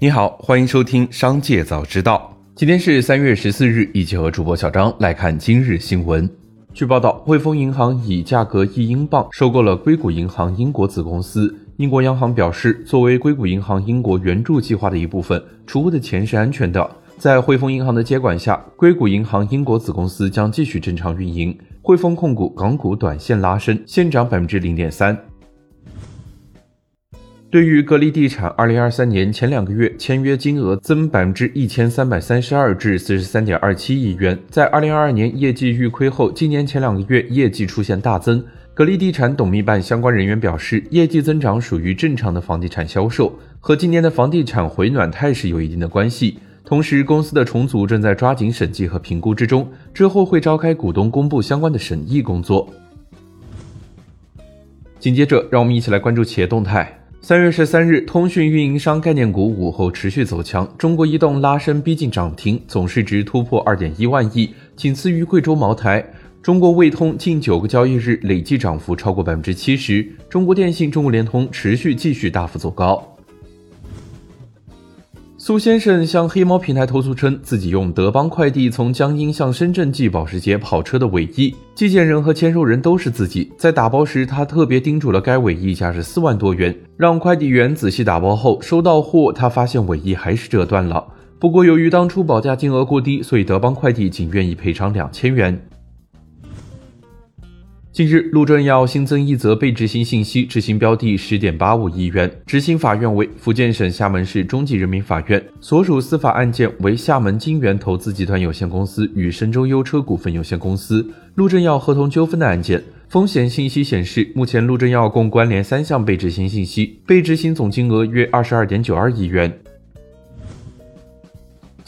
你好，欢迎收听《商界早知道》。今天是三月十四日，一起和主播小张来看今日新闻。据报道，汇丰银行以价格一英镑收购了硅谷银行英国子公司。英国央行表示，作为硅谷银行英国援助计划的一部分，储户的钱是安全的。在汇丰银行的接管下，硅谷银行英国子公司将继续正常运营。汇丰控股港股短线拉升，现涨百分之零点三。对于格力地产，二零二三年前两个月签约金额增百分之一千三百三十二至四十三点二七亿元，在二零二二年业绩预亏后，今年前两个月业绩出现大增。格力地产董秘办相关人员表示，业绩增长属于正常的房地产销售，和今年的房地产回暖态势有一定的关系。同时，公司的重组正在抓紧审计和评估之中，之后会召开股东公布相关的审议工作。紧接着，让我们一起来关注企业动态。三月十三日，通讯运营商概念股午后持续走强，中国移动拉升逼近涨停，总市值突破二点一万亿，仅次于贵州茅台。中国卫通近九个交易日累计涨幅超过百分之七十，中国电信、中国联通持续继续大幅走高。苏先生向黑猫平台投诉称，自己用德邦快递从江阴向深圳寄保时捷跑车的尾翼，寄件人和签收人都是自己。在打包时，他特别叮嘱了该尾翼价值四万多元，让快递员仔细打包后，收到货他发现尾翼还是折断了。不过由于当初保价金额过低，所以德邦快递仅愿意赔偿两千元。近日，陆正耀新增一则被执行信息，执行标的十点八五亿元，执行法院为福建省厦门市中级人民法院，所属司法案件为厦门金源投资集团有限公司与神州优车股份有限公司陆正耀合同纠纷的案件。风险信息显示，目前陆正耀共关联三项被执行信息，被执行总金额约二十二点九二亿元。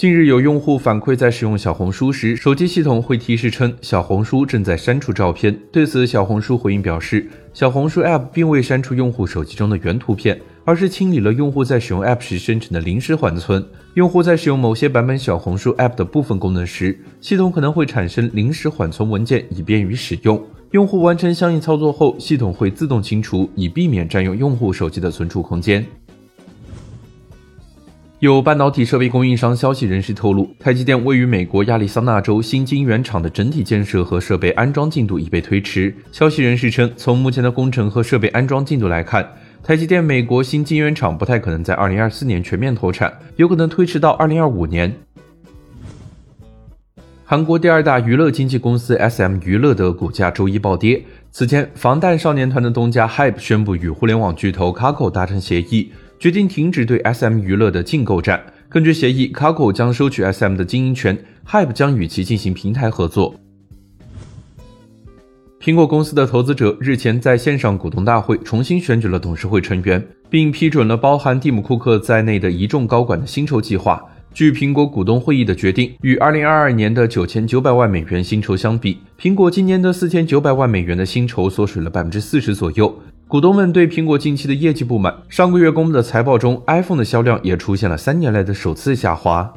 近日，有用户反馈，在使用小红书时，手机系统会提示称小红书正在删除照片。对此，小红书回应表示，小红书 App 并未删除用户手机中的原图片，而是清理了用户在使用 App 时生成的临时缓存。用户在使用某些版本小红书 App 的部分功能时，系统可能会产生临时缓存文件，以便于使用。用户完成相应操作后，系统会自动清除，以避免占用用户手机的存储空间。有半导体设备供应商消息人士透露，台积电位于美国亚利桑那州新晶圆厂的整体建设和设备安装进度已被推迟。消息人士称，从目前的工程和设备安装进度来看，台积电美国新晶圆厂不太可能在2024年全面投产，有可能推迟到2025年。韩国第二大娱乐经纪公司 SM 娱乐的股价周一暴跌。此前，防弹少年团的东家 HYBE 宣布与互联网巨头 Kakao 达成协议。决定停止对 SM 娱乐的竞购战。根据协议，Kakao 将收取 SM 的经营权，Hype 将与其进行平台合作。苹果公司的投资者日前在线上股东大会重新选举了董事会成员，并批准了包含蒂姆·库克在内的一众高管的薪酬计划。据苹果股东会议的决定，与2022年的9900万美元薪酬相比，苹果今年的4900万美元的薪酬缩水了百分之四十左右。股东们对苹果近期的业绩不满，上个月公布的财报中，iPhone 的销量也出现了三年来的首次下滑。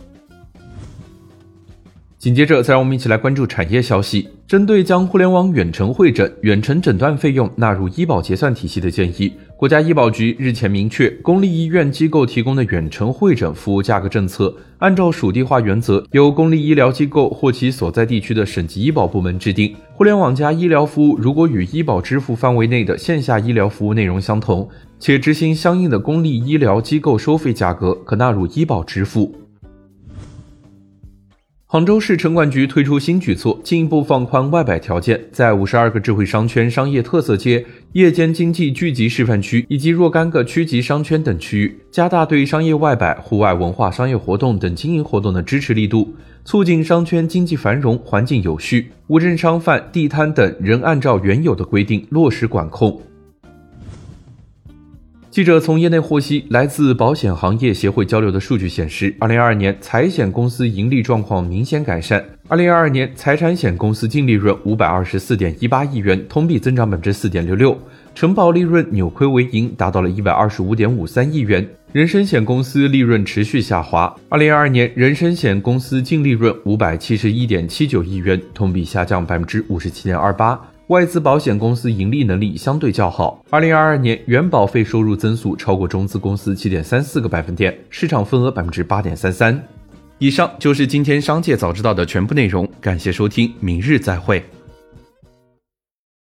紧接着，再让我们一起来关注产业消息。针对将互联网远程会诊、远程诊断费用纳入医保结算体系的建议，国家医保局日前明确，公立医院机构提供的远程会诊服务价格政策，按照属地化原则，由公立医疗机构或其所在地区的省级医保部门制定。互联网加医疗服务如果与医保支付范围内的线下医疗服务内容相同，且执行相应的公立医疗机构收费价格，可纳入医保支付。杭州市城管局推出新举措，进一步放宽外摆条件，在五十二个智慧商圈、商业特色街、夜间经济聚集示范区以及若干个区级商圈等区域，加大对商业外摆、户外文化商业活动等经营活动的支持力度，促进商圈经济繁荣、环境有序。无证商贩、地摊等仍按照原有的规定落实管控。记者从业内获悉，来自保险行业协会交流的数据显示，二零二二年财险公司盈利状况明显改善。二零二二年财产险公司净利润五百二十四点一八亿元，同比增长百分之四点六六，承保利润扭亏为盈，达到了一百二十五点五三亿元。人身险公司利润持续下滑，二零二二年人身险公司净利润五百七十一点七九亿元，同比下降百分之五十七点二八。外资保险公司盈利能力相对较好。二零二二年原保费收入增速超过中资公司七点三四个百分点，市场份额百分之八点三三。以上就是今天商界早知道的全部内容，感谢收听，明日再会。